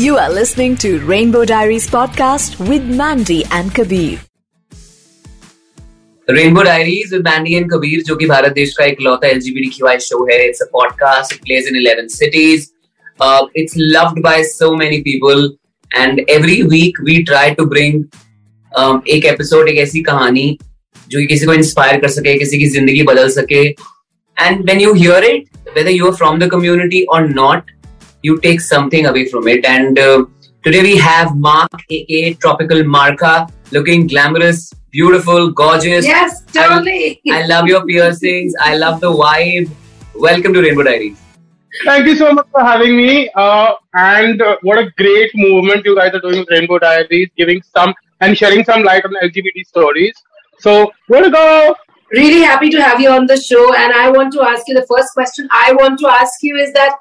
You are listening to Rainbow Diaries podcast with Mandy and Kabir. Rainbow diaries with Mandy and Kabir जो कि भारत देश का इकलौता LGBTQI show है it's a podcast it plays in 11 cities uh, it's loved by so many people and every week we try to bring um, एक episode एक ऐसी कहानी जो कि किसी को इंस्पायर कर सके किसी की जिंदगी बदल सके and when you hear it whether you are from the community or not you take something away from it. And uh, today we have Mark, aka Tropical Marca, looking glamorous, beautiful, gorgeous. Yes, totally. I, I love your piercings. I love the vibe. Welcome to Rainbow Diaries. Thank you so much for having me. Uh, and uh, what a great movement you guys are doing with Rainbow Diaries, giving some and sharing some light on LGBT stories. So, where to go? Really happy to have you on the show. And I want to ask you the first question I want to ask you is that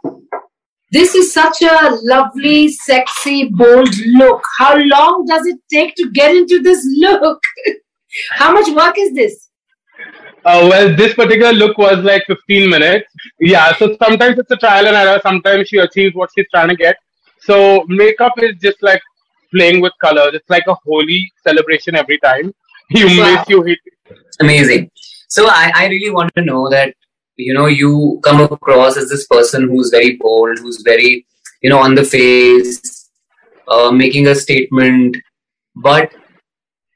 this is such a lovely, sexy, bold look. How long does it take to get into this look? How much work is this? Uh, well, this particular look was like 15 minutes. Yeah, so sometimes it's a trial and error. Sometimes she achieves what she's trying to get. So makeup is just like playing with colors. It's like a Holi celebration every time. You wow. miss, you hit. Amazing. So I, I really want to know that you know you come across as this person who's very bold who's very you know on the face uh, making a statement but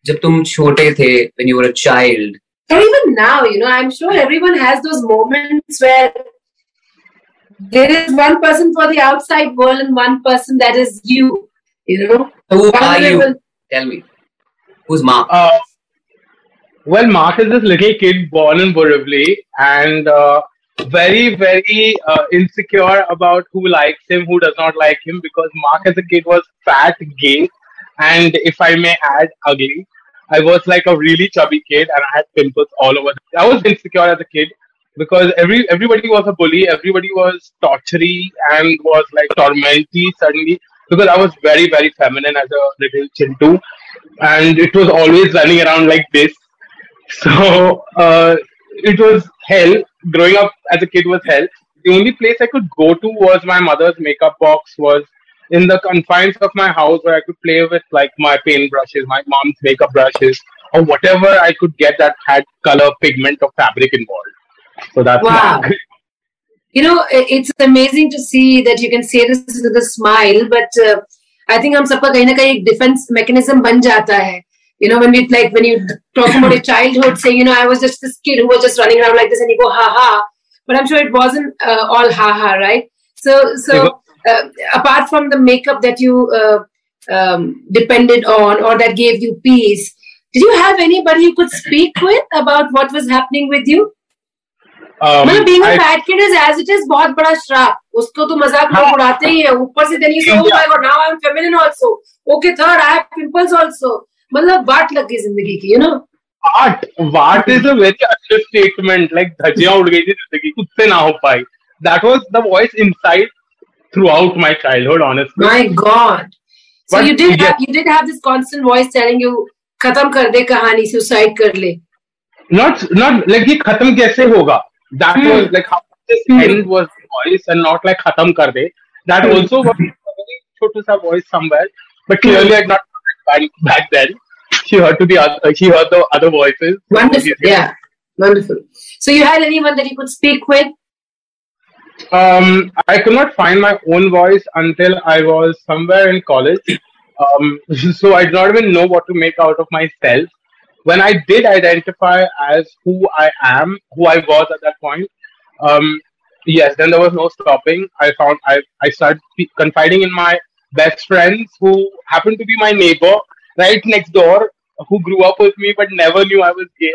जब तुम छोटे थे when you were a child or even now you know i'm sure everyone has those moments where there is one person for the outside world and one person that is you you know who are you tell me who's mark uh, well, Mark is this little kid born in Borivali and uh, very, very uh, insecure about who likes him, who does not like him, because Mark as a kid was fat, gay, and if I may add, ugly. I was like a really chubby kid and I had pimples all over. I was insecure as a kid because every everybody was a bully, everybody was tortury and was like tormenty suddenly because I was very, very feminine as a little chintu and it was always running around like this so uh, it was hell. Growing up as a kid was hell. The only place I could go to was my mother's makeup box. Was in the confines of my house where I could play with like my paint brushes, my mom's makeup brushes, or whatever I could get that had color, pigment, or fabric involved. So that's wow. My... You know, it's amazing to see that you can say this with a smile, but uh, I think हम सबका कहीं ना कहीं एक defence mechanism बन जाता है you know, when we like when you talk about your childhood, say, you know, I was just this kid who was just running around like this, and you go ha ha. But I'm sure it wasn't uh, all ha ha, right? So, so uh, apart from the makeup that you uh, um, depended on or that gave you peace, did you have anybody you could speak with about what was happening with you? Um, मतलब being a fat kid is as it is बहुत बड़ा श्राप उसको तो मजाक लोग उड़ाते ही है ऊपर से then you say oh my God now I am feminine also okay third I have pimples also मतलब वाट लग गई ज़िंदगी की you know what what is a very understatement like धजिया उड़ गई थी ज़िंदगी कुछ से ना हो पाई। That was the voice inside throughout my childhood honestly my God so you did you did have this constant voice telling you खत्म कर दे कहानी सुसाइड कर ले. नॉट नॉट लाइक ये खत्म कैसे होगा? That was like how this end was voice and not like खत्म कर दे। दैट आल्सो वाज छोटा सा voice somewhere but clearly I not back, back then. She heard to the other, she heard the other voices. Wonderful, yeah, wonderful. So you had anyone that you could speak with? Um, I could not find my own voice until I was somewhere in college. Um, so I did not even know what to make out of myself. When I did identify as who I am, who I was at that point, um, yes, then there was no stopping. I found I, I started confiding in my best friends who happened to be my neighbor right next door who grew up with me but never knew I was gay.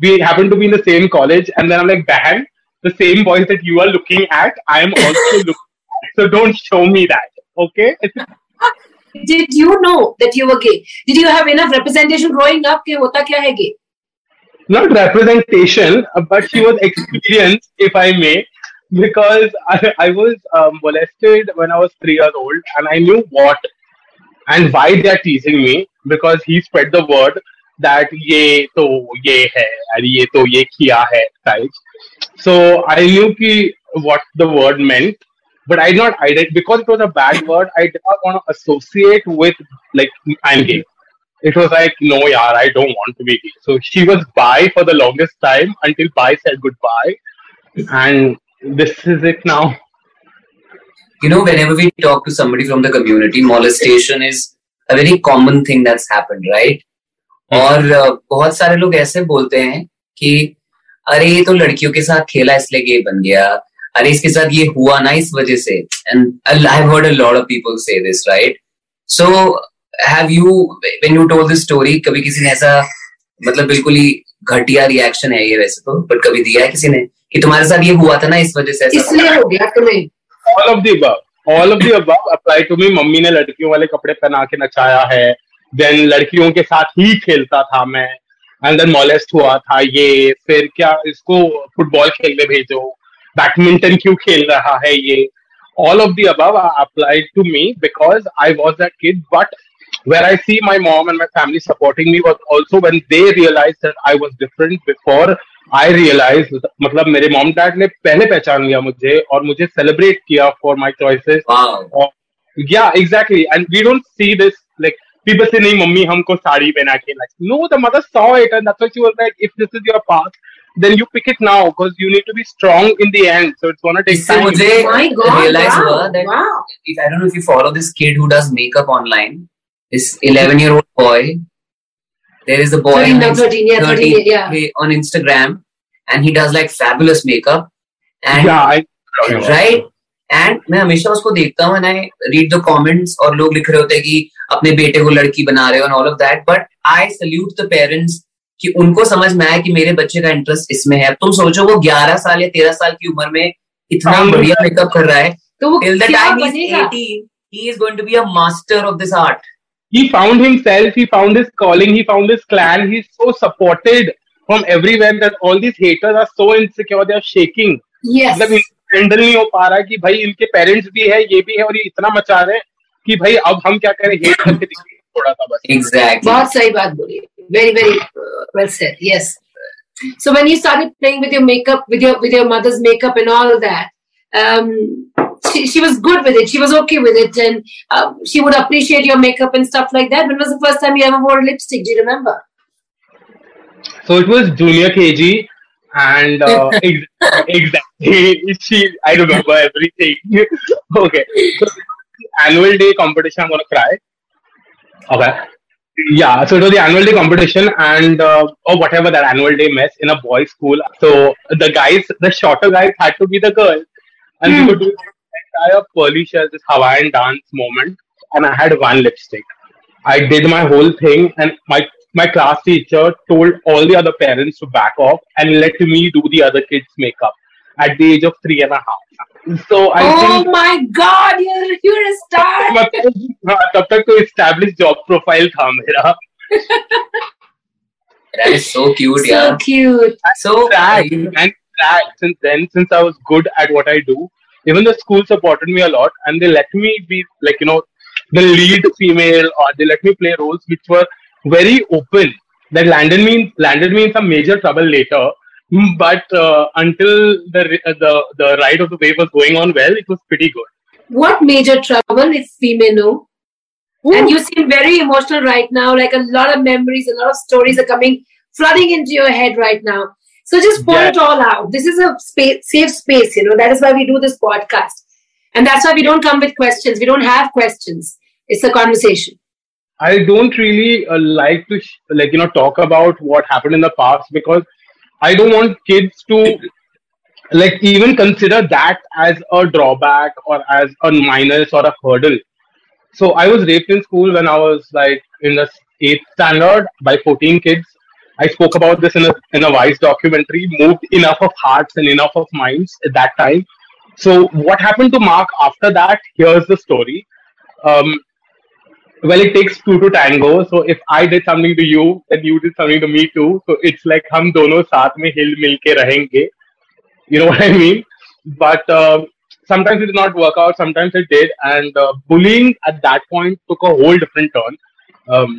We happened to be in the same college, and then I'm like, bang, the same boys that you are looking at, I am also looking at. So don't show me that, okay? Did you know that you were gay? Did you have enough representation growing up? Ke hota kya hai gay? Not representation, but she was experienced, if I may because I, I was um, molested when I was three years old, and I knew what and why they are teasing me because he spread the word that ye to ye hai and ye to ye kiya hai type. So I knew ki what the word meant, but I did not I did because it was a bad word. I did not want to associate with like I'm gay. It was like no, yeah, I don't want to be gay. So she was bi for the longest time until bi said goodbye, and this is it now. You know, whenever we talk to somebody from the community, molestation is a very common thing that's happened, right? और uh, बहुत सारे लोग ऐसे बोलते हैं कि अरे ये तो लड़कियों के साथ खेला इसलिए गे बन गया। अरे इसके साथ ये हुआ ना इस वजह से। And I heard a lot of people से this right so have you when you told this story कभी किसी ने ऐसा मतलब बिल्कुल ही घटिया रिएक्शन है ये वैसे तो? बट कभी दिया है किसी ने कि तुम्हारे साथ ये हुआ था ना इस वजह से ऐसा इसलिए हो गया तुम्हें। All of the above. All of apply to me mummy ने लड़कियों वाले कपड़े पहना के नचाया है। देन लड़कियों के साथ ही खेलता था मैं। एंड देन मॉलेस्ट हुआ था ये। फिर क्या इसको फुटबॉल खेलने भेजो? बैडमिंटन क्यों खेल रहा है ये? All of the above apply to me because I was that kid but where I see my mom and my family supporting me was also when they realise that I was different before I realise मतलब मेरे mom dad ने पहले पहचान लिया मुझे और मुझे celebrate किया फॉर माई चॉइसेस या exactly and we don't see this like people से नहीं मम्मी हमको साड़ी पहना के like no the mother saw it and that's what she was like if this is your path then you pick it now because you need to be strong in the end so it's gonna take time मुझे oh realise हुआ that if I don't know if you follow this kid who does makeup online this 11 year old boy There is a boy 13, on no, Inst- 13, yeah, 13, yeah. on Instagram, and he does like fabulous makeup. And yeah I right? And मैं हमेशा उसको देखता हूँ आई read the comments और लोग लिख रहे होते हैं कि अपने बेटे को लड़की बना रहे हो and all of that but I salute the parents कि उनको समझ में आया कि मेरे बच्चे का इंटरेस्ट इसमें है। अब तुम सोचो वो 11 साल या 13 साल की उम्र में इतना हाँ, बढ़िया मेकअप कर रहा है। तो वो till the क्या time he's बनेगा? 18 he is going to be a master of this art he found himself he found his calling he found his clan he's so supported from everywhere that all these haters are so insecure they are shaking yes मतलब handle नहीं हो पा रहा कि भाई इनके parents भी है ये भी है और ये इतना मचा रहे हैं कि भाई अब हम क्या करें हेट करके दिखाएं थोड़ा सा बस exactly बहुत सही बात बोली very very uh, well said yes so when you started playing with your makeup with your with your mother's makeup and all of that um she, she was good with it she was okay with it and uh, she would appreciate your makeup and stuff like that when was the first time you ever wore lipstick do you remember So it was junior KG, and uh, ex- exactly, she. I remember everything. okay, so annual day competition. I'm gonna cry. Okay. Yeah, so it was the annual day competition and uh, or whatever that annual day mess in a boys' school. So the guys, the shorter guys, had to be the girls, and we would do entire pearly shell, this Hawaiian dance moment. And I had one lipstick. I did my whole thing, and my my class teacher told all the other parents to back off and let me do the other kids' makeup at the age of three and a half. So I oh think my god you're you're a star मतलब हाँ, तब तक तो established job profile था मेरा that is so cute so yeah cute so track and track since then since I was good at what I do even the school supported me a lot and they let me be like you know the lead female or they let me play roles which were very open that landed me landed me in some major trouble later. Mm, but uh, until the uh, the the ride of the wave was going on well it was pretty good. What major trouble if we may know? And you seem very emotional right now like a lot of memories a lot of stories are coming flooding into your head right now so just pour Yeah. it all out this is a space, safe space you know that is why we do this podcast and that's why we don't come with questions we don't have questions it's a conversation I don't really uh, like to sh- like you know talk about what happened in the past because I don't want kids to like even consider that as a drawback or as a minus or a hurdle. So I was raped in school when I was like in the eighth standard by 14 kids. I spoke about this in a in a Vice documentary. Moved enough of hearts and enough of minds at that time. So what happened to Mark after that? Here's the story. Um, well it takes two to tango so if i did something to you then you did something to me too so it's like hum dono saath mein hil mil ke rahenge you know what i mean but uh, sometimes it did not work out sometimes it did and uh, bullying at that point took a whole different turn um,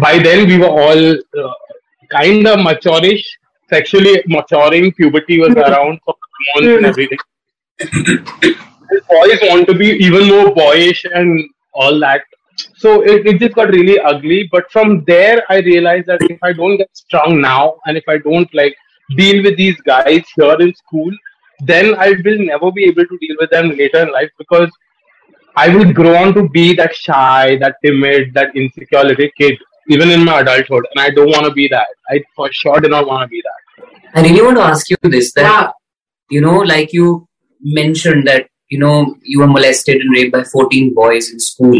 by then we were all uh, kind of maturish sexually maturing puberty was around for hormones and everything boys want to be even more boyish and all that. So it, it just got really ugly. But from there, I realized that if I don't get strong now and if I don't like deal with these guys here in school, then I will never be able to deal with them later in life because I will grow on to be that shy, that timid, that insecure little kid, even in my adulthood. And I don't want to be that. I for sure do not want to be that. I really want to ask you this that, Wow. you know, like you mentioned that, you know, you were molested and raped by 14 boys in school.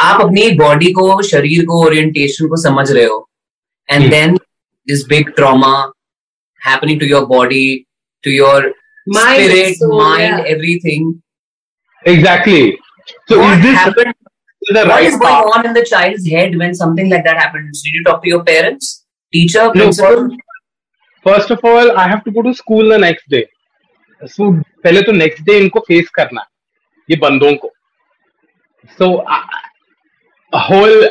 आप अपनी body को शरीर को orientation को समझ रहे हो and Hmm. Then this big trauma happening to your body to your Mind, spirit soul, mind yeah. so what is this happened? The what is going on in the child's head when something like that happens? Did you talk to your parents, teacher, principal? No, first of all, I have to go to school the next day. So पहले तो next day इनको face करना ये बंदों को. So a whole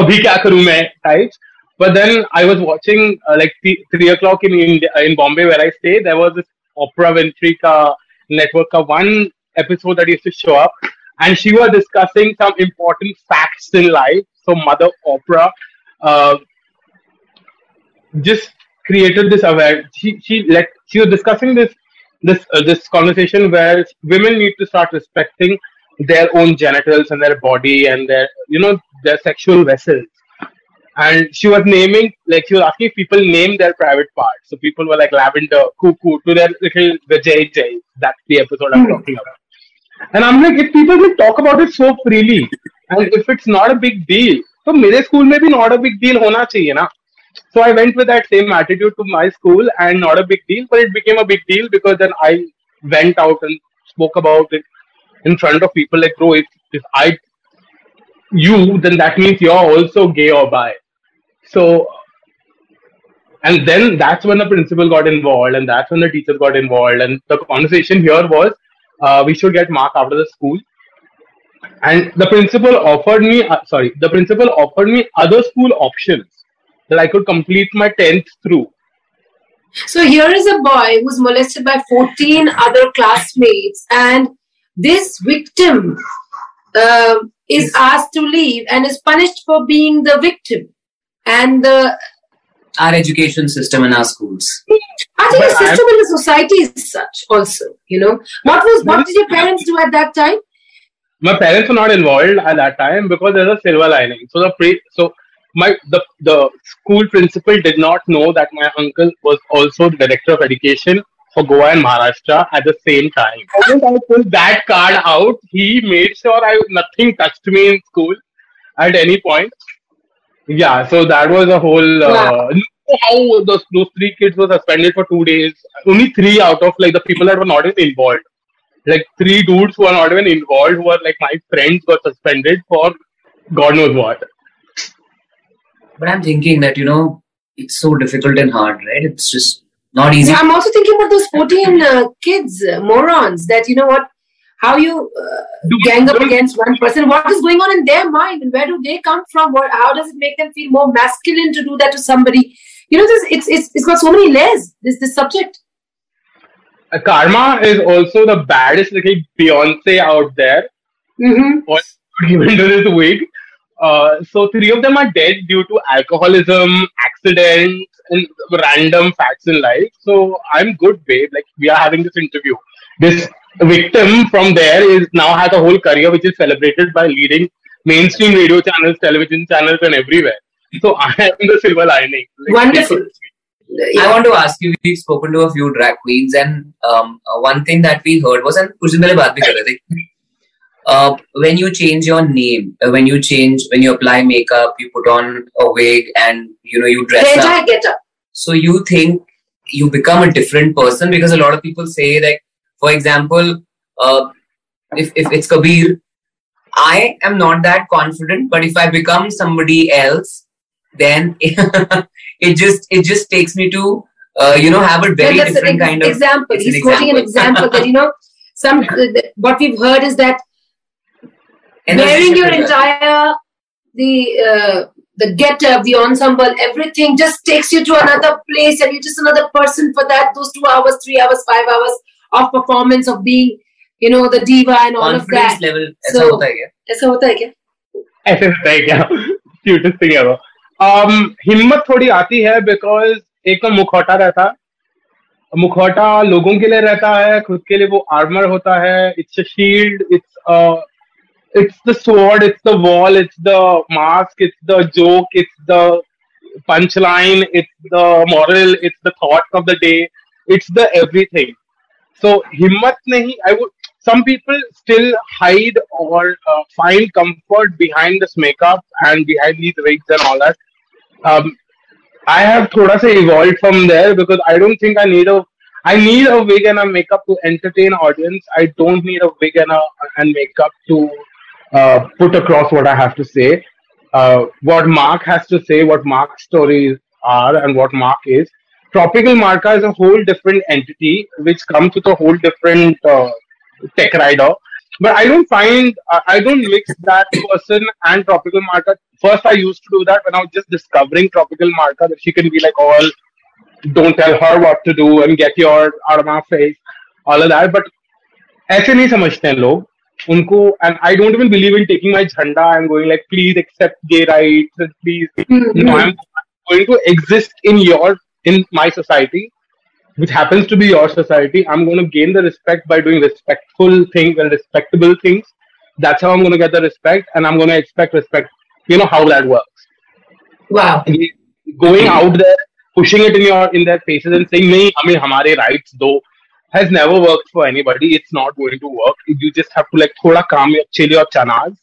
अभी क्या करूँ मैं types. But then I was watching uh, like th- three o'clock in India, in Bombay where I stay. There was this Oprah Winfrey का network का one episode that used to show up, and she was discussing some important facts in life. So Mother Oprah. Uh, just created this aware. She she like she was discussing this this uh, this conversation where women need to start respecting their own genitals and their body and their you know their sexual vessels. And she was naming like she was asking if people name their private parts. So people were like lavender, cuckoo to their little vajayjay. That's the episode I'm talking about. And I'm like, if people will talk about it so freely, and if it's not a big deal, तो मेरे school में भी not a big deal होना चाहिए ना. So I went with that same attitude to my school and not a big deal, but it became a big deal because then I went out and spoke about it in front of people like, bro, if, if I, you, then that means you're also gay or bi. So, and then that's when the principal got involved and that's when the teachers got involved. And the conversation here was, uh, we should get mark after the school. And the principal offered me, uh, sorry, the principal offered me other school options that I could complete my 10th through. So here is a boy who's molested by 14 other classmates, and this victim uh, is asked to leave and is punished for being the victim. And the our education system and our schools I think the But I'm- system in the society is such also. You know, what was what did your parents do at that time? my parents were not involved at that time because there's a silver lining. So the pre, so my the the school principal did not know that my uncle was also the director of education for Goa and Maharashtra at the same time. When I pulled that card out, he made sure I nothing touched me in school at any point. Yeah, so that was a whole. Uh, Wow. how those those three kids were suspended for two days. Only three out of like the people that were not even involved like three dudes who are not even involved, who are like my friends, were suspended for God knows what. but i'm thinking that you know it's so difficult and hard right it's just not easy Yeah, I'm also thinking about those 14 uh, kids, uh, morons, that you know what, how you uh, gang up against one person, what is going on in their mind, and where do they come from? What, how does it make them feel more masculine to do that to somebody? You know, this it's it's, it's got so many layers. This this subject. Uh, Karma is also the baddest little Beyonce out there. Mm-hmm. Given to this wig. Uh, so three of them are dead due to alcoholism, accidents, and random facts in life. So I'm good, babe. Like we are having this interview. This victim from there is now has a whole career which is celebrated by leading mainstream radio channels, television channels, and everywhere. So I am the silver lining. Like, Wonderful. I want to ask you. We've spoken to a few drag queens, and um, uh, one thing that we heard was, and कुछ दिन पहले बात भी कर रहे थे. Uh, when you change your name, uh, when you change, when you apply makeup, you put on a wig, and you know you The dress up. entire get up. So you think you become a different person because a lot of people say like, for example, uh, if if it's Kabir, I am not that confident, but if I become somebody else, then it just it just takes me to uh, you know have a very that's different kind of example. He's quoting an example. that you know some what we've heard is that wearing your entire the uh, the get-up, the ensemble, everything just takes you to another place, and you're just another person for that those two hours, three hours, five hours of performance of being you know the diva and all of that level ऐसा So- होता है क्या ऐसा होता है क्या ऐसे होता है क्या क्यूटेस्ट थिंग एवर um हिम्मत थोड़ी आती है बिकॉज़ एक तो मुखौटा रहता मुखौटा लोगों के लिए रहता है खुद के लिए वो आर्मर होता है it's a shield it's it's the sword, it's the wall, it's the mask, it's the joke, it's the punchline, it's the moral, it's the thought of the day, it's the everything. So himmat nahi, I would. Some people still hide or uh, find comfort behind this makeup and behind these wigs and all that. Um, I have thoda sa evolved from there because I don't think I need a I need a wig and a makeup to entertain audience. I don't need a wig and a and makeup to uh, put across what I have to say. Uh, what Mark has to say, what Mark's stories are, and what Mark is. Tropical Marka is a whole different entity which comes with a whole different uh, tech rider. But I don't find uh, I don't mix that person and Tropical Marka. First, I used to do that when I was just discovering Tropical Marka that she can be like all don't tell her what to do and get your out of my face, all of that. But ऐसे नहीं समझते हैं लोग उनको and I don't even believe in taking my झंडा I'm going like please accept gay rights and please no I'm going to exist in your in my society which happens to be your society I'm going to gain the respect by doing respectful things and respectable things. That's how I'm going to get the respect and I'm going to expect respect. You know how that works. Wow. Going out there pushing it in your in their faces and saying "No, I mean, hamare rights though." has never worked for anybody. It's not going to work. You just have to like thoda calm your chill your chanas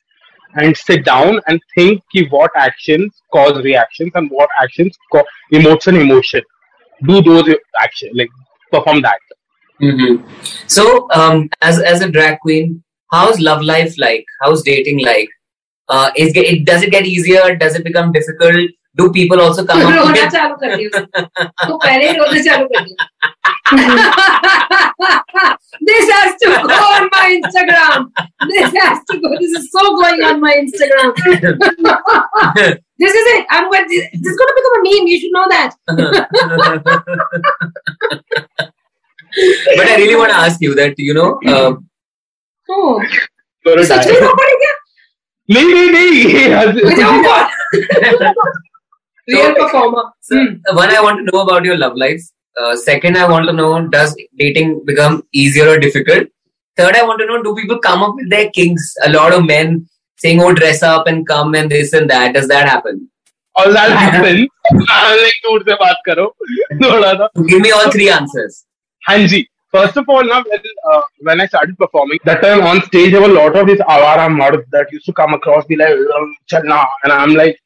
and sit down and think ki what actions cause reactions and what actions co- emotes an emotion do those action like perform that hmm So, um, as as a drag queen, how's love life like? How's dating like? Uh, is it does it get easier? Does it become difficult? Do people also come up रोना with चालू कर दिया उसने। तो पहले ही रोना चालू कर दिया this has to go on my Instagram this has to go this is so going on my Instagram this is it I'm going this is going to become a meme you should know that but I really want to ask you that you know uh, oh Gonna such die. में वो पड़ी क्या नहीं नहीं नहीं मुझे वो बहुत real performer. So, mm. One, I want to know about your love life. Uh, second, I want to know does dating become easier or difficult? Third, I want to know do people come up with their kinks? A lot of men saying, oh, dress up and come and this and that. Does that happen? All that happens. like, dude, se No, no. Give me all three answers. Hanji. First of all, now when, uh, when I started performing, that time on stage there were a lot of these avara mud that used to come across, me like, chalna, and I'm like,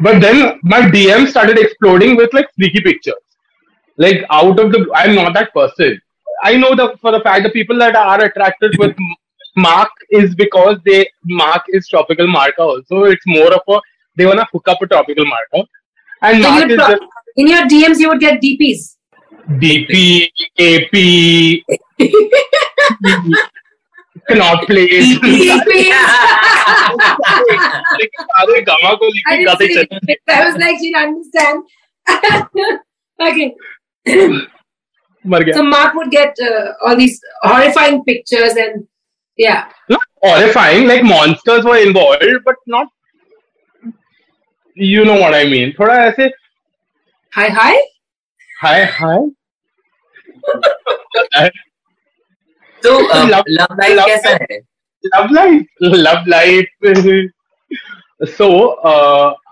but then my DM started exploding with like freaky pictures, like out of the. I'm not that person. I know that for the fact the people that are attracted with Mark is because they Mark is Tropical Marca also. It's more of a they wanna hook up a Tropical Marca, and so Mark you'd is pro- just in your DMs you would get DPs DP, AP, cannot play. सारे gamma को I लेके didn't गाते see चले it. I was like, she'll understand. okay. मर गया So Mark would get uh, all these horrifying pictures and yeah. not horrifying like monsters were involved but not you know what I mean थोड़ा ऐसे Hi hi. hi hi तो love life कैसा है? Love life love life so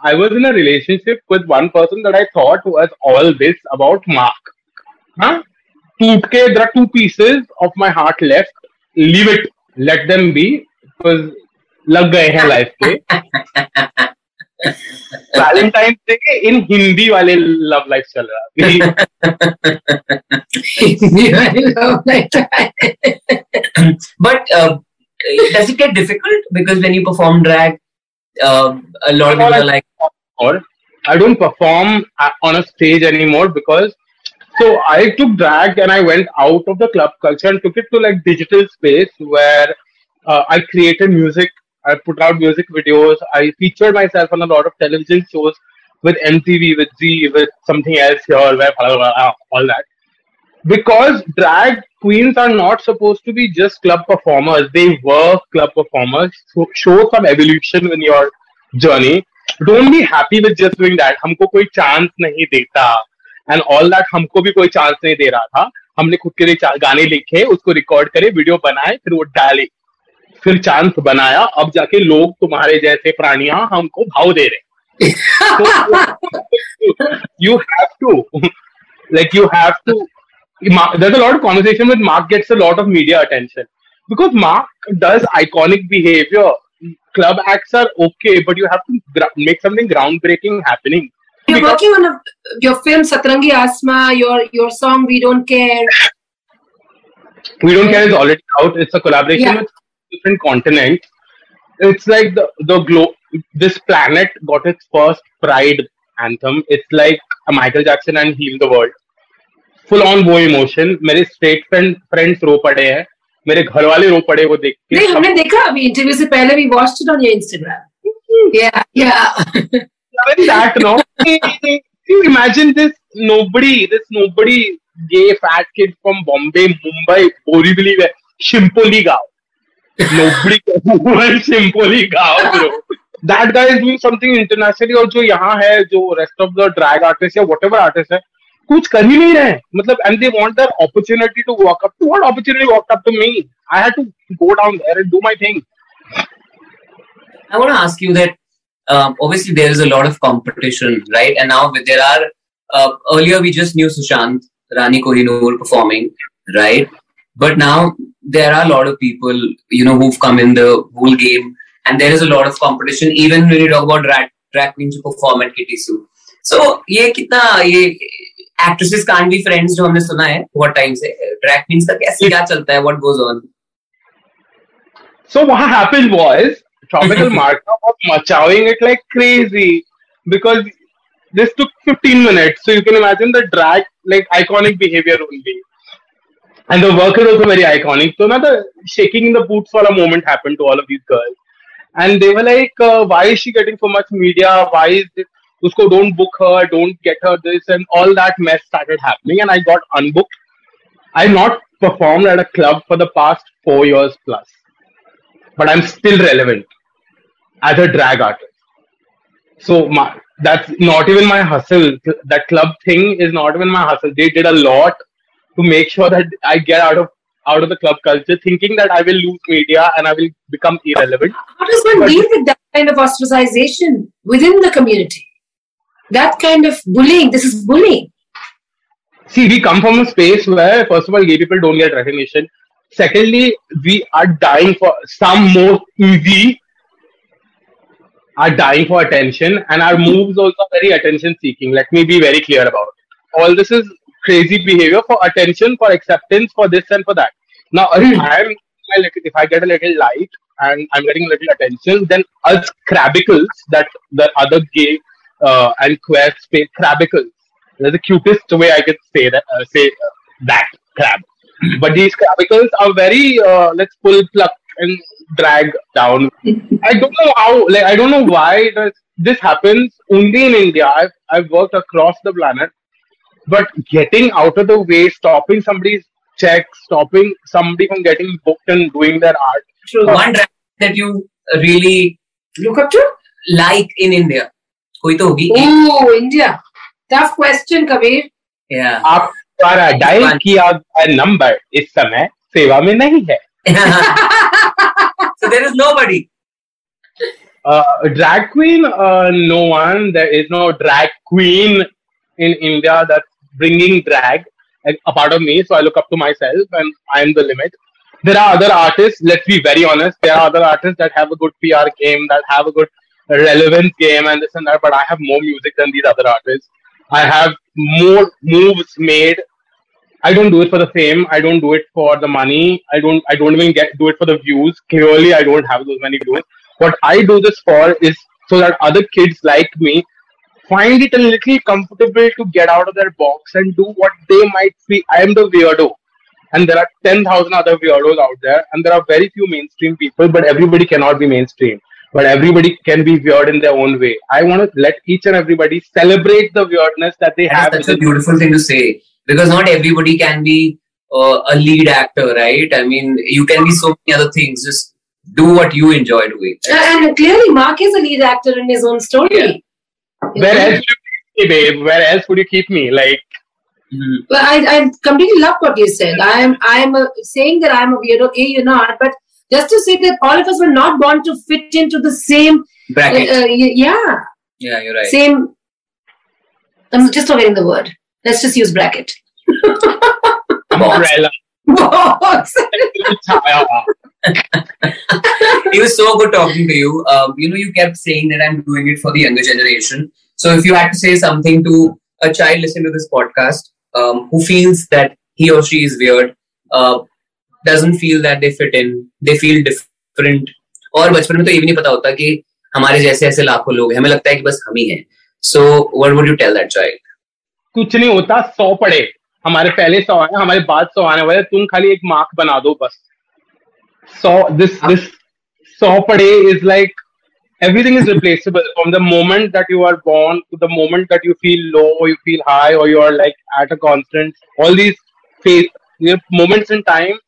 I was in a relationship with one person that I thought was all this about Mark टूट के there are two pieces of my heart left leave it let them be because लग गए हैं life के। Valentine day के इन हिंदी वाले love life चल रहा है I love that. But uh, does it get difficult? Because when you perform drag, uh, a lot of people are like, or I don't perform a- on a stage anymore because so I took drag and I went out of the club culture and took it to like digital space where uh, I created music. I put out music videos. I featured myself on a lot of television shows with MTV, with Z, with something else here, where blah, blah, blah, all that. because drag queens are not supposed to be just club performers. They were club performers. So show some evolution in your journey. Don't be happy with just doing that. हमको कोई chance नहीं देता and all that हमको भी कोई chance नहीं दे रहा था हमने खुद के लिए गाने लिखे उसको रिकॉर्ड करे वीडियो बनाए फिर वो डाले फिर चांस बनाया अब जाके लोग तुम्हारे जैसे प्राणिया हमको भाव दे रहे you have to like you have to lot conversation with Mark gets a lot of media attention because Mark does iconic behaviour club acts are okay but you have to make something groundbreaking happening You're working on a, your film Satrangi Asma, your your song We Don't Care. We Don't Care is already out. It's a collaboration yeah. with different continents. It's like the the globe. This planet got its first Pride anthem. It's like a Michael Jackson and Heal the World. Full on वो emotion मेरे straight friend friends रो पड़े हैं मेरे घर वाले रो पड़े वो देख के नहीं हमने देखा अभी इंटरव्यू से पहले भी watched it on your Instagram या या that no you imagine this nobody this nobody gay fat kid from Bombay Mumbai Borivali Shimpoli गाँव nobody can simply गाओ bro that guy is doing something internationally और जो यहाँ है जो rest of the drag artist या whatever artist है कुछ कर ही नहीं रहे मतलब and they want their opportunity to walk up to what opportunity walked up to me I had to go down there and do my thing I want to ask you that um, obviously there is a lot of competition right and now there are uh, earlier we just knew Sushant Rani Kohinoor performing right but now there are a lot of people, you know, who've come in the whole game, and there is a lot of competition. Even when you talk about drag, drag queens who perform at Kitty Su. So, ये कितना ये actresses can't be friends जो हमने सुना है बहुत time से drag queens का कैसे क्या चलता what goes on? So what happened was Tropical Marca was it like crazy because this took 15 minutes. So you can imagine the drag like iconic behavior only. And the work is also very iconic. So now the shaking in the boots for a moment happened to all of these girls. And they were like, uh, why is she getting so much media? Why is this? Usko, don't book her, don't get her this, and all that mess started happening. And I got unbooked. I've not performed at a club for the past four years plus, but I'm still relevant as a drag artist. So my, that's not even my hustle. That club thing is not even my hustle. They did a lot to make sure that I get out of out of the club culture, thinking that I will lose media and I will become irrelevant. How does one but, deal with that kind of ostracization within the community? That kind of bullying. This is bullying. See, we come from a space where, first of all, gay people don't get recognition. Secondly, we are dying for some more easy are dying for attention and our moves also very attention seeking. Let me be very clear about it. All this is crazy behavior for attention, for acceptance, for this and for that. Now, if I'm if I get a little light and I'm getting a little attention, then us crabicles, that the other gay uh, and queer space crabicles, that's the cutest way I could say that. Uh, say uh, that crab. But these crabicles are very uh, let's pull, pluck, and drag down. I don't know how. Like I don't know why does this happens only in India. I've I've worked across the planet but getting out of the way, stopping somebody's check, stopping somebody from getting booked and doing their art. So uh, one drag that you really look up to, like in India, कोई तो होगी. Oh, India. Tough question, Kabir. Yeah. आप द्वारा dial किया गया number इस समय सेवा में नहीं है. so there is nobody. Uh, drag queen, uh, no one. There is no drag queen in India that's bringing drag a part of me. So I look up to myself and I'm the limit. There are other artists, let's be very honest, there are other artists that have a good PR game, that have a good relevance game and this and that, but I have more music than these other artists. I have more moves made. I don't do it for the fame. I don't do it for the money. I don't I don't even get do it for the views. Clearly I don't have those many views. What I do this for is so that other kids like me find it a little comfortable to get out of their box and do what they might feel. I am the weirdo. And there are 10,000 other weirdos out there, and there are very few mainstream people, but everybody cannot be mainstream. But everybody can be weird in their own way. I want to let each and everybody celebrate the weirdness that they have. That's a beautiful thing to say. because not everybody can be uh, a lead actor, right? I mean, you can be so many other things. Just do what you enjoy doing. And clearly, Mark is a lead actor in his own story. Yeah. You Where else would you keep me, babe? Where else would you keep me? Like, Mhm. But I, I completely love what you said. I am I am a, saying that I am a weirdo. A, you're not. But just to say that all of us were not born to fit into the same. Uh, Bracket. uh, y- yeah, yeah, you're right. same. I'm just forgetting the word. Let's just use bracket. Umbrella Box. it was so good talking to you. Um, you know, you kept saying that I'm doing it for the younger generation. So if you had to say something to a child listening to this podcast um, who feels that he or she is weird, uh, doesn't feel that they fit in, they feel different. और बचपन में तो ये भी नहीं पता होता कि हमारे जैसे ऐसे लाखों लोग हैं हमें लगता है कि बस हम ही हैं so what would you tell that child कुछ नहीं होता सौ पड़े हमारे पहले सौ आए हमारे बाद सौ आने वाले तुम खाली एक मार्क बना दो बस सौ दिस दिस सौ पड़े is like everything is replaceable from the moment that you are born to the moment that you feel low or you feel high or you are like at a constant all these phase you know, moments in time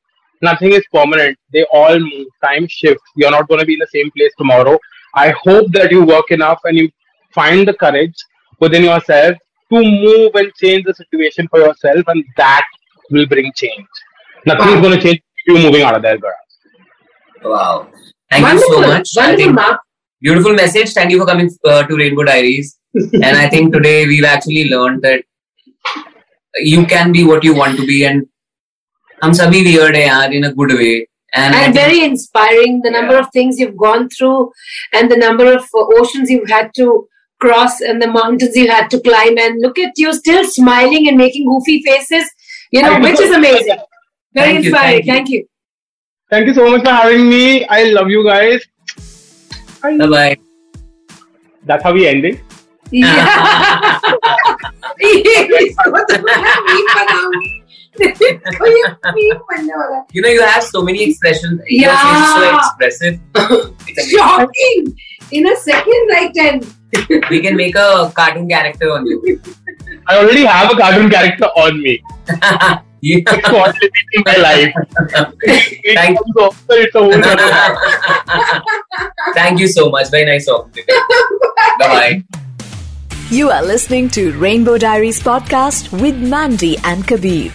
nothing is permanent they all move time shifts you're not going to be in the same place tomorrow i hope that you work enough and you find the courage within yourself to move and change the situation for yourself and that will bring change nothing is going to change you moving out of there girl wow thank wonderful. you so much I Wonderful, think Mark. beautiful message thank you for coming uh, to rainbow diaries and i think today we've actually learned that you can be what you want to be and हम सभी weird है यार in a good way and, I and think- very inspiring the number Yeah. of things you've gone through and the number of uh, oceans you've had to cross and the mountains you had to climb. And look at you still smiling and making goofy faces, you know, which is amazing. Very thank inspiring. You, thank, you. thank you. Thank you so much for having me. I love you guys. Bye bye. That's how we end it. Yeah. you know, you have so many expressions. Yeah. You're so expressive. Shocking! In a second, like 10. we can make a cartoon character on you. I already have a cartoon character on me. Yeah. it's what living in my life. Thank- comes after it's a whole other thank you so much. Very nice talking to you. Bye bye You are listening to Rainbow Diaries podcast with Mandy and Kabir.